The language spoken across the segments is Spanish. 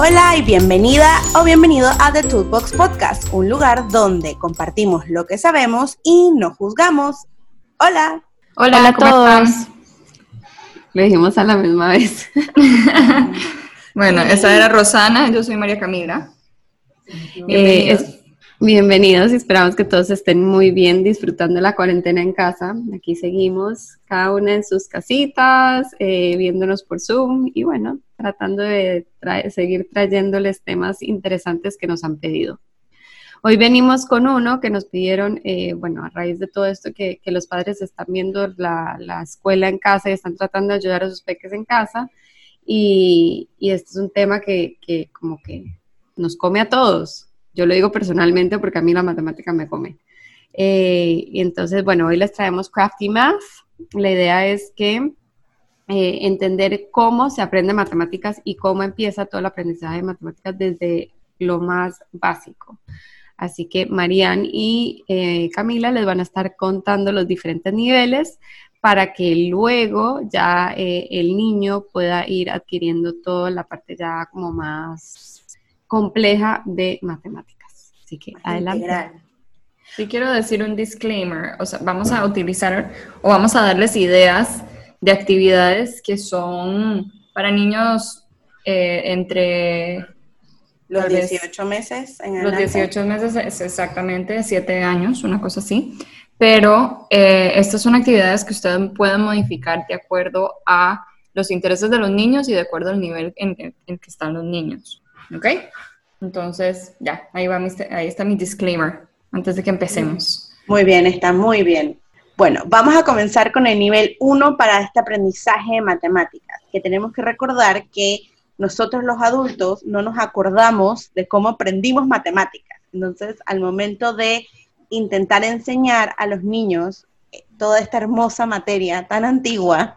Hola y bienvenida o bienvenido a The Toolbox Podcast, un lugar donde compartimos lo que sabemos y no juzgamos. Hola. Hola, a todos. Lo dijimos a la misma vez. bueno, esa era Rosana, yo soy María Camila. Bienvenidos. bienvenidos y esperamos que todos estén muy bien disfrutando la cuarentena en casa. Aquí seguimos, cada una en sus casitas, eh, viéndonos por Zoom y bueno, tratando de seguir trayéndoles temas interesantes que nos han pedido. Hoy venimos con uno que nos pidieron, eh, bueno, a raíz de todo esto, que, los padres están viendo la, escuela en casa y están tratando de ayudar a sus peques en casa. Y, este es un tema que, como que nos come a todos. Yo lo digo personalmente porque a mí la matemática me come. Eh, y entonces, bueno, hoy les traemos Crafty Math. La idea es que eh, entender cómo se aprende matemáticas y cómo empieza todo el aprendizaje de matemáticas desde lo más básico. Así que Marian y eh, Camila les van a estar contando los diferentes niveles para que luego ya eh, el niño pueda ir adquiriendo toda la parte ya como más compleja de matemáticas. Así que adelante. Sí quiero decir un disclaimer, o sea, vamos a utilizar o vamos a darles ideas de actividades que son para niños eh, entre los 18 meses. En los 18 meses es exactamente 7 años, una cosa así. Pero eh, estas son actividades que ustedes pueden modificar de acuerdo a los intereses de los niños y de acuerdo al nivel en, que están los niños. ¿Ok? Entonces, ya, ahí, va ahí está mi disclaimer antes de que empecemos. Muy bien, está muy bien. Bueno, vamos a comenzar con el nivel 1 para este aprendizaje de matemáticas, que tenemos que recordar que nosotros los adultos no nos acordamos de cómo aprendimos matemáticas. Entonces, al momento de intentar enseñar a los niños eh, toda esta hermosa materia tan antigua,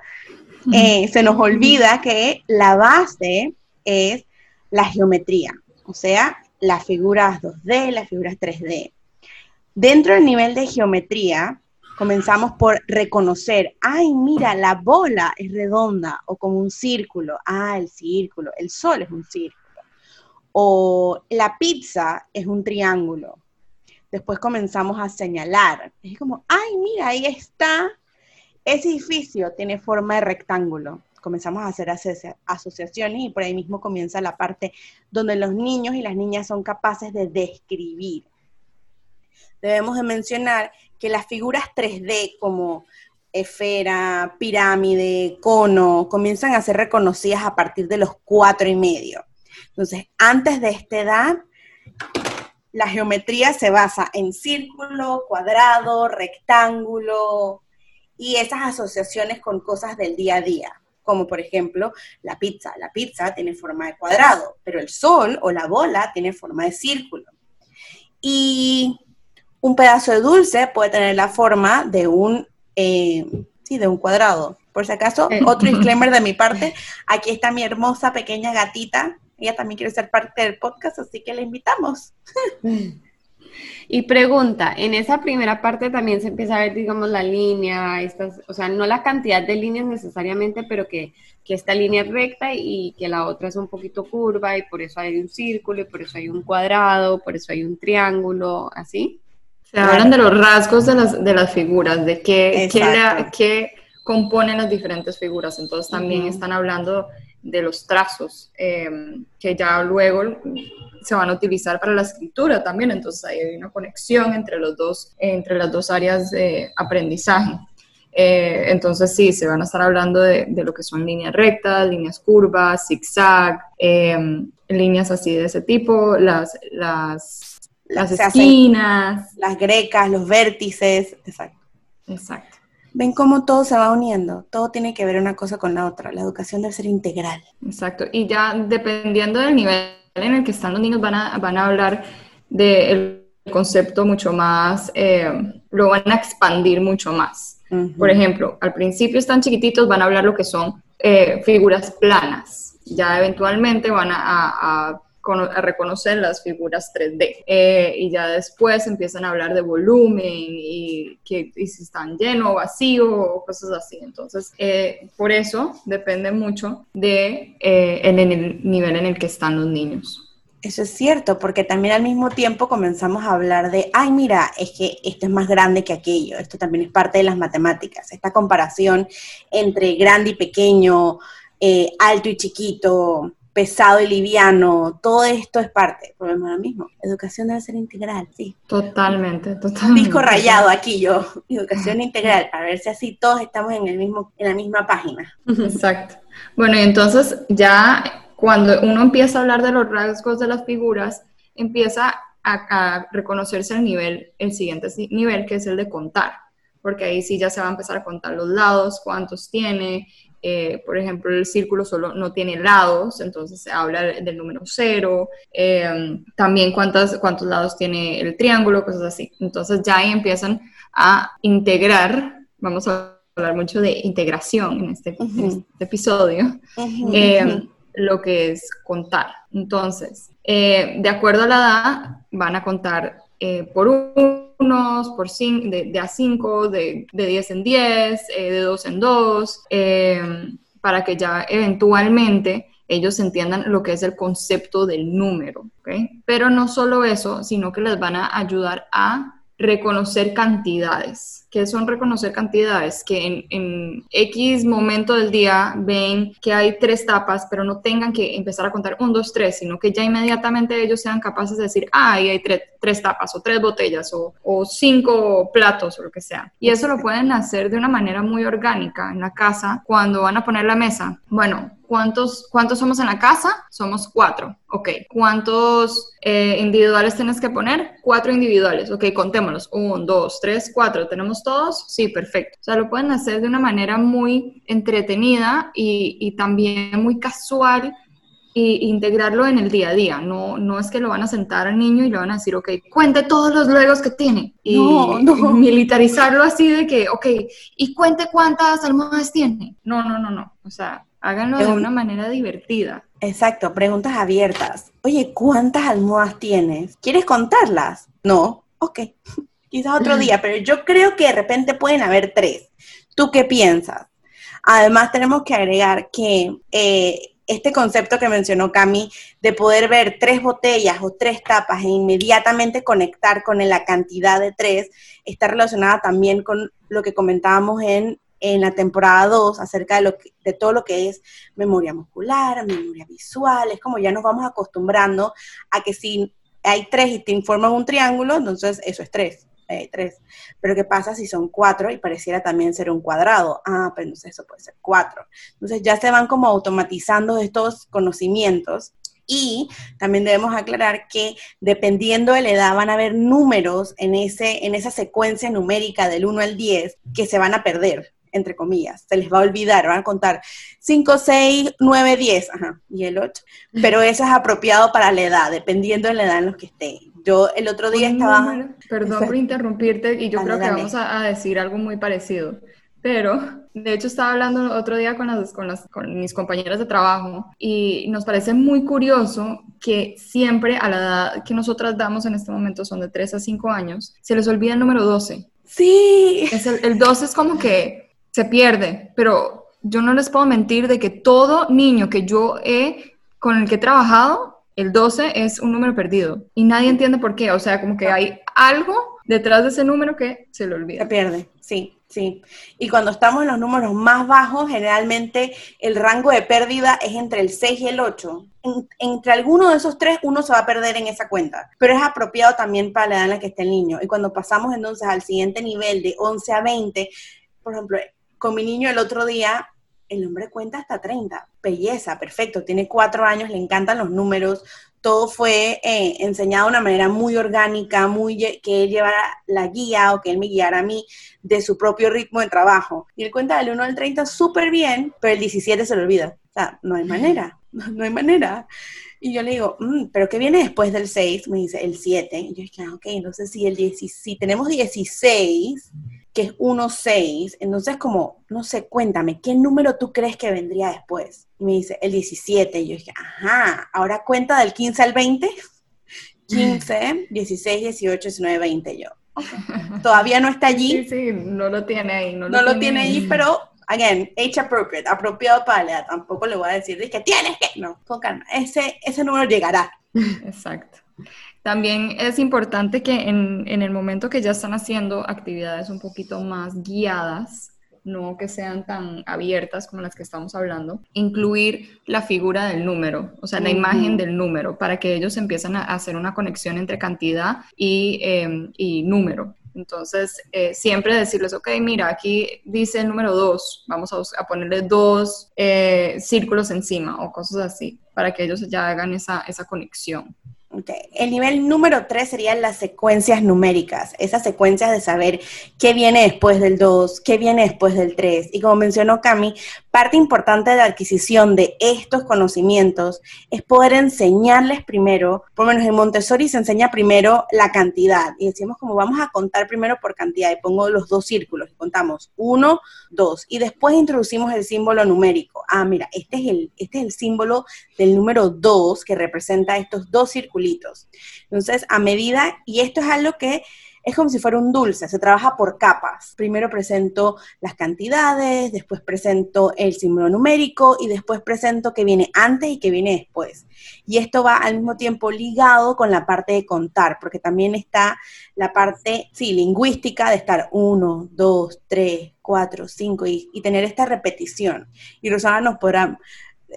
eh, se nos olvida que la base es la geometría, o sea, las figuras 2D, las figuras 3D. Dentro del nivel de geometría, comenzamos por reconocer, ay, mira, la bola es redonda o como un círculo, ah, el círculo, el sol es un círculo, o la pizza es un triángulo. Después comenzamos a señalar, es como, ay, mira, ahí está, ese edificio tiene forma de rectángulo. Comenzamos a hacer asociaciones y por ahí mismo comienza la parte donde los niños y las niñas son capaces de describir debemos de mencionar que las figuras 3D como esfera, pirámide, cono, comienzan a ser reconocidas a partir de los cuatro y medio. Entonces, antes de esta edad, la geometría se basa en círculo, cuadrado, rectángulo y esas asociaciones con cosas del día a día, como por ejemplo la pizza. La pizza tiene forma de cuadrado, pero el sol o la bola tiene forma de círculo. Y un pedazo de dulce puede tener la forma de un, eh, sí, de un cuadrado. Por si acaso, eh. otro disclaimer de mi parte, aquí está mi hermosa pequeña gatita, ella también quiere ser parte del podcast, así que la invitamos. Y pregunta, en esa primera parte también se empieza a ver, digamos, la línea, estas, o sea, no la cantidad de líneas necesariamente, pero que, que esta línea es recta y que la otra es un poquito curva y por eso hay un círculo y por eso hay un cuadrado, por eso hay un triángulo, ¿así? Se hablan de los rasgos de las, de las figuras, de qué, qué, componen las diferentes figuras. Entonces también están hablando de los trazos, em, que ya luego se van a utilizar para la escritura también. Entonces hay una conexión entre, los dos, entre las dos áreas de aprendizaje. Eh, entonces sí, se van a estar hablando de, de, lo que son líneas rectas, líneas curvas, zigzag, em, líneas así de ese tipo, las, las las esquinas. las grecas, los vértices, exacto. Exacto. Ven cómo todo se va uniendo, todo tiene que ver una cosa con la otra, la educación debe ser integral. Exacto, y ya dependiendo del nivel en el que están los niños van a, van a hablar del concepto mucho más, eh, lo van a expandir mucho más. Por ejemplo, al principio están chiquititos, van a hablar lo que son eh, figuras planas, ya eventualmente van a a reconocer las figuras 3D. Eh, y ya después empiezan a hablar de volumen y, que, si están lleno o vacío o cosas así. Entonces, eh, por eso depende mucho de eh, el nivel en el que están los niños. Eso es cierto, porque también al mismo tiempo comenzamos a hablar de, ay, mira, es que esto es más grande que aquello, esto también es parte de las matemáticas, esta comparación entre grande y pequeño, alto y chiquito, pesado y liviano, todo esto es parte, problema lo mismo. Educación debe ser integral, sí. Totalmente, totalmente. Disco rayado aquí yo, educación integral, para ver si así todos estamos en el mismo, en la misma página. Exacto. Bueno, y entonces ya cuando uno empieza a hablar de los rasgos de las figuras, empieza a, reconocerse el nivel, el siguiente nivel, que es el de contar, porque ahí sí ya se va a empezar a contar los lados, cuántos tiene, eh, por ejemplo, el círculo solo no tiene lados, entonces se habla del número cero, em, también cuántos, cuántos lados tiene el triángulo, cosas así. Entonces ya ahí empiezan a integrar, vamos a hablar mucho de integración en este, este episodio, lo que es contar. Entonces, eh, de acuerdo a la edad, van a contar eh, por unos, por de, de, a 5, de, de 10 en 10, eh, de 2 en 2, para que ya eventualmente ellos entiendan lo que es el concepto del número. ¿okay? Pero no solo eso, sino que les van a ayudar a reconocer cantidades. ¿Qué son reconocer cantidades? Que en, X momento del día ven que hay tres tapas, pero no tengan que empezar a contar un, dos, tres, sino que ya inmediatamente ellos sean capaces de decir, ah, ahí hay tres tapas, o tres botellas, o, o cinco platos, o lo que sea. Y eso lo pueden hacer de una manera muy orgánica en la casa cuando van a poner la mesa. Bueno, ¿Cuántos, ¿Cuántos somos en la casa? Somos cuatro. Ok. ¿Cuántos eh, individuales tienes que poner? Cuatro individuales. Ok, contémoslos. Un, dos, tres, cuatro. ¿Tenemos todos? Sí, perfecto. O sea, lo pueden hacer de una manera muy entretenida y, y también muy casual y integrarlo en el día a día. No, no es que lo van a sentar al niño y le van a decir, ok, cuente todos los legos que tiene. Y no, no. militarizarlo así de que, ok, y cuente cuántas almohadas tiene. No, no, no, no. O sea, Háganlo de una manera divertida. Exacto, preguntas abiertas. Oye, ¿cuántas almohadas tienes? ¿Quieres contarlas? No, ok, quizás otro día, pero yo creo que de repente pueden haber tres. ¿Tú qué piensas? Además, tenemos que agregar que eh, este concepto que mencionó Cami de poder ver tres botellas o tres tapas e inmediatamente conectar con la cantidad de tres está relacionada también con lo que comentábamos en en la temporada 2 acerca de, lo de todo lo que es memoria muscular, memoria visual, es como ya nos vamos acostumbrando a que si hay tres y te informan un triángulo, entonces eso es tres, hay tres. Pero ¿qué pasa si son cuatro y pareciera también ser un cuadrado? Ah, pero entonces eso puede ser cuatro. Entonces ya se van como automatizando estos conocimientos y también debemos aclarar que dependiendo de la edad van a haber números en, ese, en esa secuencia numérica del 1 al 10 que se van a perder entre comillas, se les va a olvidar, van a contar 5, 6, 9, 10, ajá, y el 8, pero eso es apropiado para la edad, dependiendo de la edad en los que esté. Yo el otro día estaba... perdón por interrumpirte, y yo creo que vamos a, decir algo muy parecido, pero de hecho estaba hablando otro día con, las, con, las, con mis compañeras de trabajo y nos parece muy curioso que siempre a la edad que nosotras damos en este momento, son de 3 a 5 años, se les olvida el número 12. Sí. Es el, el 12 es como que se pierde, pero yo no les puedo mentir de que todo niño que yo he, con el que he trabajado, el 12 es un número perdido y nadie entiende por qué, o sea, como que hay algo detrás de ese número que se le olvida. Se pierde, sí, sí. Y cuando estamos en los números más bajos, generalmente el rango de pérdida es entre el 6 y el 8. entre alguno de esos tres, uno se va a perder en esa cuenta, pero es apropiado también para la edad en la que está el niño. Y cuando pasamos entonces al siguiente nivel de 11 a 20, por ejemplo, con mi niño el otro día, el hombre cuenta hasta 30. Belleza, perfecto. Tiene cuatro años, le encantan los números. Todo fue eh, enseñado de una manera muy orgánica, muy que él llevara la guía o que él me guiara a mí de su propio ritmo de trabajo. Y él cuenta del 1 al 30 súper bien, pero el 17 se lo olvida. O sea, no hay manera, no hay manera. Y yo le digo, mm, ¿pero qué viene después del 6? Me dice, el 7. Y yo dije, ah, ok, entonces si, el 10, si tenemos 16, que es 1-6. Entonces, como, no sé, cuéntame, ¿qué número tú crees que vendría después? Y me dice, el 17. Y yo dije, ajá, ahora cuenta del 15 al 20. 15, 16, 18, 19, 20. Yo, todavía no está allí. Sí, sí, no lo tiene ahí. No, lo, tiene, ahí, pero, again, age appropriate, apropiado para la edad. Tampoco le voy a decir, que tienes que, no, con calma. Ese, ese número llegará. Exacto. También es importante que en, en, el momento que ya están haciendo actividades un poquito más guiadas, no que sean tan abiertas como las que estamos hablando, incluir la figura del número, o sea, la imagen del número, para que ellos empiecen a hacer una conexión entre cantidad y, em, y número. Entonces, eh, siempre decirles, ok, mira, aquí dice el número 2, vamos a, ponerle dos eh, círculos encima o cosas así, para que ellos ya hagan esa, esa conexión. El nivel número tres serían las secuencias numéricas, esas secuencias de saber qué viene después del 2, qué viene después del 3. Y como mencionó Cami, parte importante de la adquisición de estos conocimientos es poder enseñarles primero, por lo menos en Montessori se enseña primero la cantidad. Y decimos como vamos a contar primero por cantidad y pongo los dos círculos y contamos uno, dos. Y después introducimos el símbolo numérico. Ah, mira, este es el, este es el símbolo del número 2 que representa estos dos círculos entonces, a medida, y esto es algo que es como si fuera un dulce, se trabaja por capas. Primero presento las cantidades, después presento el símbolo numérico y después presento que viene antes y que viene después. Y esto va al mismo tiempo ligado con la parte de contar, porque también está la parte, sí, lingüística de estar uno, dos, tres, cuatro, cinco y, y tener esta repetición. Y Rosana nos podrá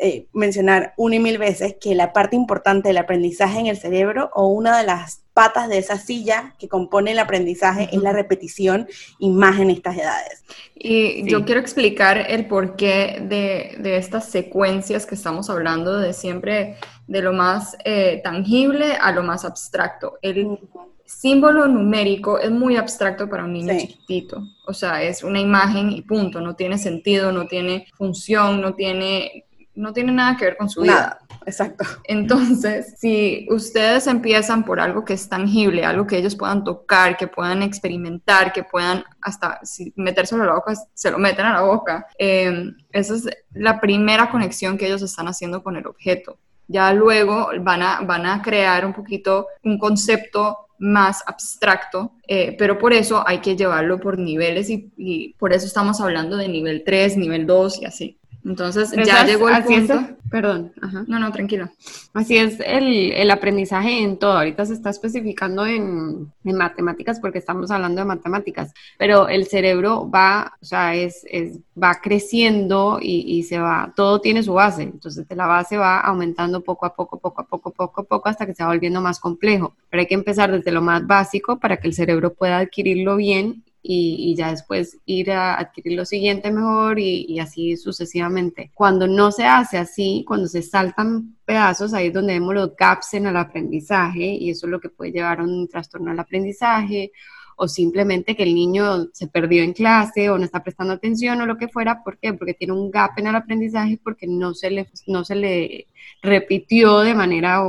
eh, mencionar una y mil veces que la parte importante del aprendizaje en el cerebro o una de las patas de esa silla que compone el aprendizaje es la repetición y más en estas edades. Y yo quiero explicar el porqué de, de, estas secuencias que estamos hablando, de siempre de lo más eh, tangible a lo más abstracto. El símbolo numérico es muy abstracto para un niño chiquitito. O sea, es una imagen y punto, no tiene sentido, no tiene función, no tiene no tiene nada que ver con su vida. Exacto. Entonces, si ustedes empiezan por algo que es tangible, algo que ellos puedan tocar, que puedan experimentar, que puedan hasta si metérselo a la boca, se lo meten a la boca, eh, esa es la primera conexión que ellos están haciendo con el objeto. Ya luego van a, van a crear un poquito un concepto más abstracto, eh, pero por eso hay que llevarlo por niveles y, y por eso estamos hablando de nivel 3, nivel 2 y así. Entonces ya llegó el punto. perdón, No, no, tranquilo. Así es el, aprendizaje en todo. Ahorita se está especificando en, matemáticas porque estamos hablando de matemáticas, pero el cerebro va, o sea, es, va creciendo y, se va, todo tiene su base. Entonces la base va aumentando poco a poco, poco a poco, poco a poco, hasta que se va volviendo más complejo. Pero hay que empezar desde lo más básico para que el cerebro pueda adquirirlo bien y, ya después ir a adquirir lo siguiente mejor y, así sucesivamente. Cuando no se hace así, cuando se saltan pedazos, ahí es donde vemos los gaps en el aprendizaje y eso es lo que puede llevar a un trastorno al aprendizaje o simplemente que el niño se perdió en clase o no está prestando atención o lo que fuera. ¿Por qué? Porque tiene un gap en el aprendizaje porque no se le, no se le repitió de manera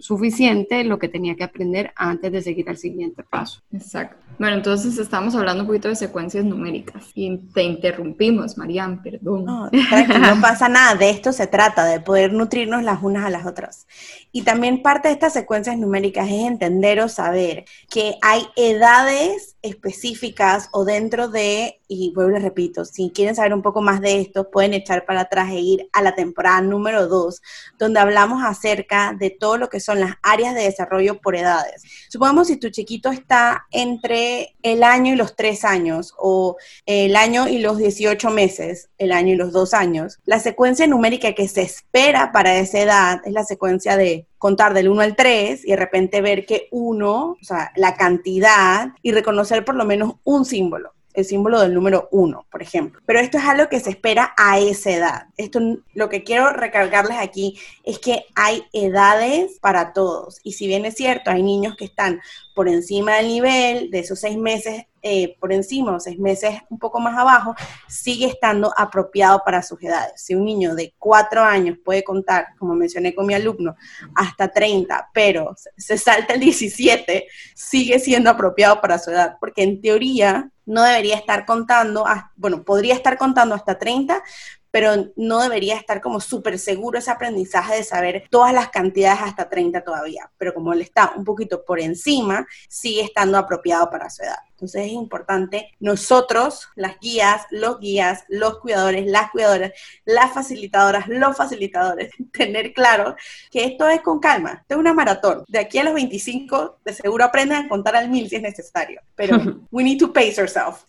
suficiente lo que tenía que aprender antes de seguir al siguiente paso. Exacto. Bueno, entonces estamos hablando un poquito de secuencias numéricas y te interrumpimos, Marian, perdón. No, no pasa nada, de esto se trata, de poder nutrirnos las unas a las otras. Y también parte de estas secuencias numéricas es entender o saber que hay edades específicas o dentro de, y vuelvo y repito, si quieren saber un poco más de esto, pueden echar para atrás e ir a la temporada número 2, donde hablamos acerca de todo lo que son las áreas de desarrollo por edades. Supongamos si tu chiquito está entre el año y los 3 años o el año y los 18 meses, el año y los 2 años, la secuencia numérica que se espera para esa edad es la secuencia de contar del 1 al 3 y de repente ver que 1, o sea, la cantidad y reconocer por lo menos un símbolo el símbolo del número 1, por ejemplo. Pero esto es algo que se espera a esa edad. Esto lo que quiero recargarles aquí es que hay edades para todos. Y si bien es cierto, hay niños que están por encima del nivel de esos seis meses eh, por encima o seis meses un poco más abajo, sigue estando apropiado para sus edades. Si un niño de cuatro años puede contar, como mencioné con mi alumno, hasta 30, pero se salta el 17, sigue siendo apropiado para su edad, porque en teoría no debería estar contando, bueno, podría estar contando hasta 30, pero no debería estar como súper seguro ese aprendizaje de saber todas las cantidades hasta 30 todavía, pero como él está un poquito por encima, sigue estando apropiado para su edad. Entonces es importante nosotros, las guías, los guías, los cuidadores, las cuidadoras, las facilitadoras, los facilitadores, tener claro que esto es con calma, esto es una maratón. De aquí a los 25, de seguro aprendan a contar al mil si es necesario, pero we need to pace ourselves.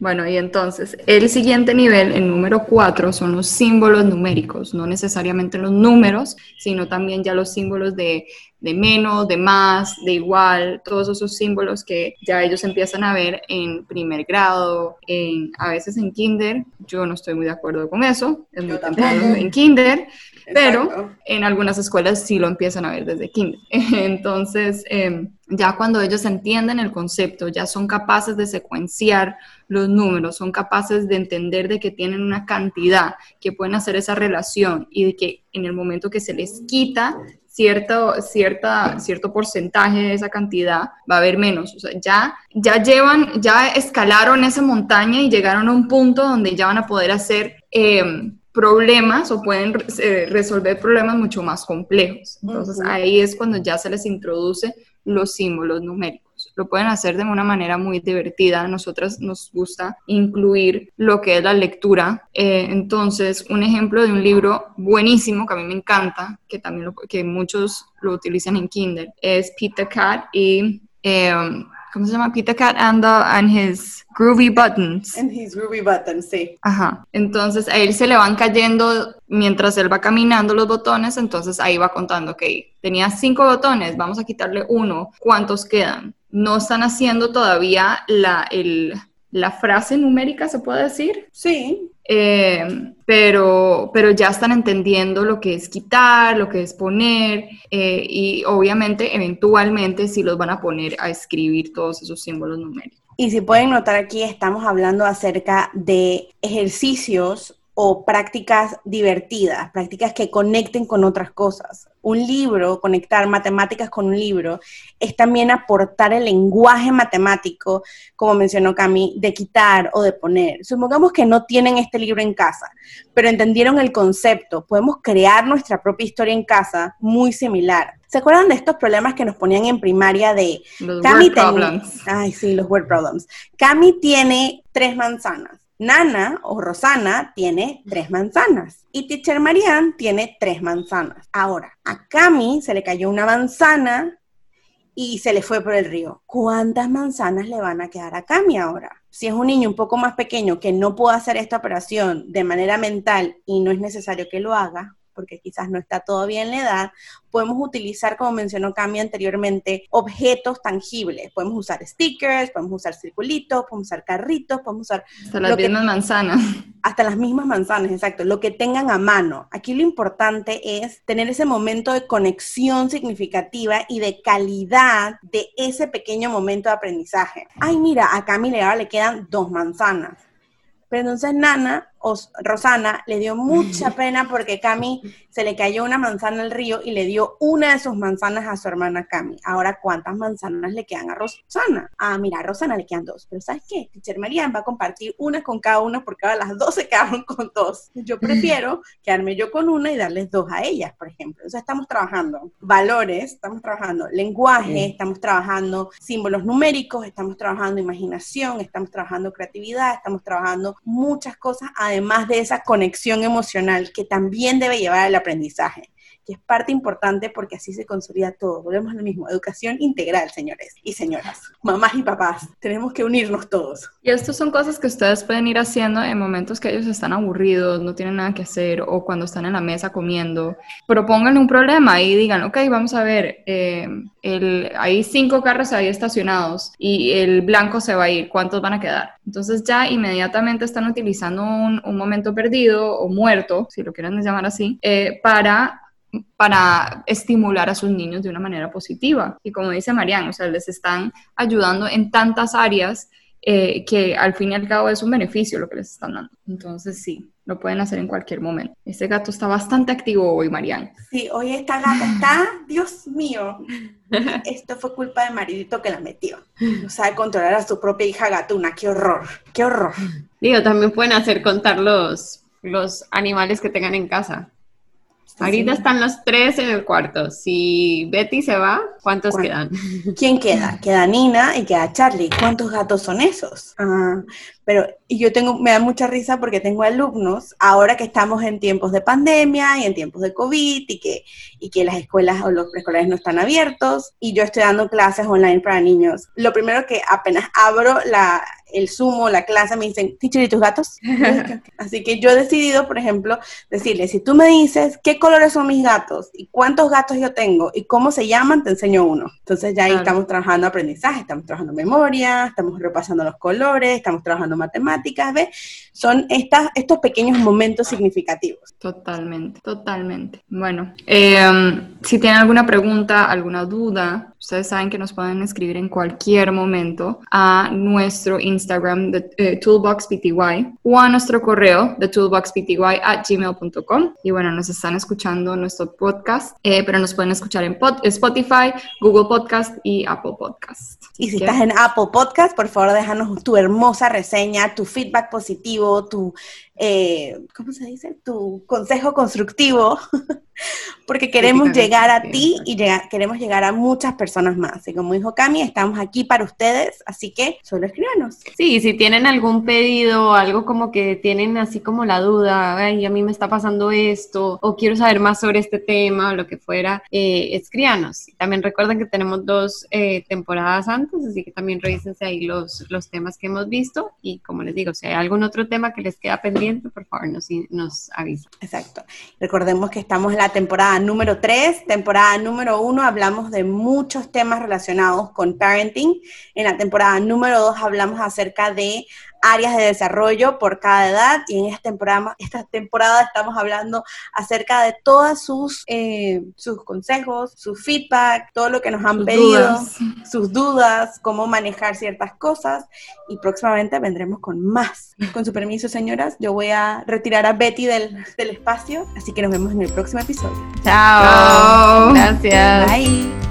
Bueno, y entonces el siguiente nivel, el número cuatro, son los símbolos numéricos, no necesariamente los números, sino también ya los símbolos de, de, menos, de más, de igual, todos esos símbolos que ya ellos empiezan a ver en primer grado, en, a veces en kinder. Yo no estoy muy de acuerdo con eso, es muy temprano en kinder, pero en algunas escuelas sí lo empiezan a ver desde kinder. Entonces, em, ya cuando ellos entienden el concepto, ya son capaces de secuenciar los números, son capaces de entender de que tienen una cantidad, que pueden hacer esa relación y de que en el momento que se les quita cierto, cierta, cierto porcentaje de esa cantidad, va a haber menos. O sea, ya, ya llevan, ya escalaron esa montaña y llegaron a un punto donde ya van a poder hacer em, problemas o pueden eh, resolver problemas mucho más complejos. Entonces ahí es cuando ya se les introduce los símbolos numéricos. Lo pueden hacer de una manera muy divertida. A nosotras nos gusta incluir lo que es la lectura. Eh, entonces, un ejemplo de un libro buenísimo que a mí me encanta, que también que muchos lo utilizan en Kindle, es Peter Cat y eh, ¿cómo se llama? Peter Cat and, and his groovy buttons. And his groovy buttons, sí. Ajá. Entonces a él se le van cayendo mientras él va caminando los botones, entonces ahí va contando, ok, tenía cinco botones, vamos a quitarle uno, ¿cuántos quedan? No están haciendo todavía la, el, la frase numérica, ¿se puede decir? Sí. Eh, pero, pero ya están entendiendo lo que es quitar, lo que es poner, eh, y obviamente eventualmente sí los van a poner a escribir todos esos símbolos numéricos. Y si pueden notar aquí, estamos hablando acerca de ejercicios o prácticas divertidas, prácticas que conecten con otras cosas. Un libro, conectar matemáticas con un libro, es también aportar el lenguaje matemático, como mencionó Cami, de quitar o de poner. Supongamos que no tienen este libro en casa, pero entendieron el concepto. Podemos crear nuestra propia historia en casa muy similar. ¿Se acuerdan de estos problemas que nos ponían en primaria de... Los word problems. Ay, sí, los word problems. Cami tiene tres manzanas. Nana o Rosana tiene tres manzanas y Teacher Marianne tiene tres manzanas. Ahora, a Cami se le cayó una manzana y se le fue por el río. ¿Cuántas manzanas le van a quedar a Cami ahora? Si es un niño un poco más pequeño que no puede hacer esta operación de manera mental y no es necesario que lo haga, porque quizás no está todavía en la edad, podemos utilizar, como mencionó Cami anteriormente, objetos tangibles. Podemos usar stickers, podemos usar circulitos, podemos usar carritos, podemos usar... Hasta las mismas manzanas. Hasta las mismas manzanas, exacto. Lo que tengan a mano. Aquí lo importante es tener ese momento de conexión significativa y de calidad de ese pequeño momento de aprendizaje. Ay, mira, a Cami le quedan dos manzanas. Pero entonces Nana o Rosana le dio mucha pena porque Cami se le cayó una manzana al río y le dio una de sus manzanas a su hermana Cami. Ahora, ¿cuántas manzanas le quedan a Rosana? Ah, mira, a Rosana le quedan dos. Pero ¿sabes qué? Teacher Marian va a compartir una con cada una porque ahora las dos se quedaron con dos. Yo prefiero quedarme yo con una y darles dos a ellas, por ejemplo. Entonces estamos trabajando valores, estamos trabajando lenguaje, estamos trabajando símbolos numéricos, estamos trabajando imaginación, estamos trabajando creatividad, estamos trabajando muchas cosas además de esa conexión emocional que también debe llevar al aprendizaje que es parte importante porque así se consolida todo. Volvemos a lo mismo, educación integral, señores y señoras, mamás y papás. Tenemos que unirnos todos. Y estas son cosas que ustedes pueden ir haciendo en momentos que ellos están aburridos, no tienen nada que hacer o cuando están en la mesa comiendo. Propongan un problema y digan, ok, vamos a ver, eh, hay cinco carros ahí estacionados y el blanco se va a ir, ¿cuántos van a quedar? Entonces ya inmediatamente están utilizando un, un momento perdido o muerto, si lo quieren llamar así, eh, para para estimular a sus niños de una manera positiva. Y como dice Marian, o sea, les están ayudando en tantas áreas eh, que al fin y al cabo es un beneficio lo que les están dando. Entonces, sí, lo pueden hacer en cualquier momento. Este gato está bastante activo hoy, Marian. Sí, hoy esta gata está, Dios mío, esto fue culpa de maridito que la metió. No sabe controlar a su propia hija gatuna, qué horror, qué horror. Digo, también pueden hacer contar los, los animales que tengan en casa. Ahorita están los tres en el cuarto. Si Betty se va, ¿cuántos quedan? ¿Quién queda? Queda Nina y queda Charlie. ¿Cuántos gatos son esos? Ah, pero y yo tengo, me da mucha risa porque tengo alumnos, ahora que estamos en tiempos de pandemia y en tiempos de COVID y que, y que las escuelas o los preescolares no están abiertos y yo estoy dando clases online para niños. Lo primero que apenas abro la, el sumo, la clase, me dicen, teacher, ¿y tus gatos? Así que yo he decidido, por ejemplo, decirle, si tú me dices qué colores son mis gatos y cuántos gatos yo tengo y cómo se llaman, te enseño uno. Entonces ya ahí estamos trabajando aprendizaje, estamos trabajando memoria, estamos repasando los colores, estamos trabajando matemáticas, ¿ves? Son estas, estos pequeños momentos significativos. Totalmente, totalmente. Bueno, em, si tienen alguna pregunta, alguna duda, ustedes saben que nos pueden escribir en cualquier momento a nuestro Instagram de eh, ToolboxPTY o a nuestro correo de toolboxpty at gmail.com. Y bueno, nos están escuchando nuestro podcast, eh, pero nos pueden escuchar en Spotify, Google Podcast y Apple Podcast. y si estás en Apple Podcast, por favor déjanos tu hermosa reseña, tu feedback positivo, tu eh, ¿cómo se dice? Tu consejo constructivo, porque queremos llegar a ti y queremos llegar a muchas personas más. Y como dijo Cami, estamos aquí para ustedes, así que solo escríbanos. Sí, si tienen algún pedido, algo como que tienen así como la duda, ay, a mí me está pasando esto, o quiero saber más sobre este tema, o lo que fuera, eh, escríbanos. También recuerden que tenemos dos eh, temporadas antes, así que también revísense ahí los, los temas que hemos visto y como les digo, si hay algún otro tema que les queda pendiente, por favor nos, avisa. Exacto. Recordemos que estamos en la temporada número 3, temporada número 1 hablamos de muchos temas relacionados con parenting. En la temporada número 2 hablamos acerca de áreas de desarrollo por cada edad y en esta temporada, esta temporada estamos hablando acerca de todas sus, eh, sus consejos, su feedback, todo lo que nos han pedido, sus dudas, cómo manejar ciertas cosas y próximamente vendremos con más. Con su permiso, señoras, yo voy a retirar a Betty del, del espacio, así que nos vemos en el próximo episodio. Chao. Gracias. Bye.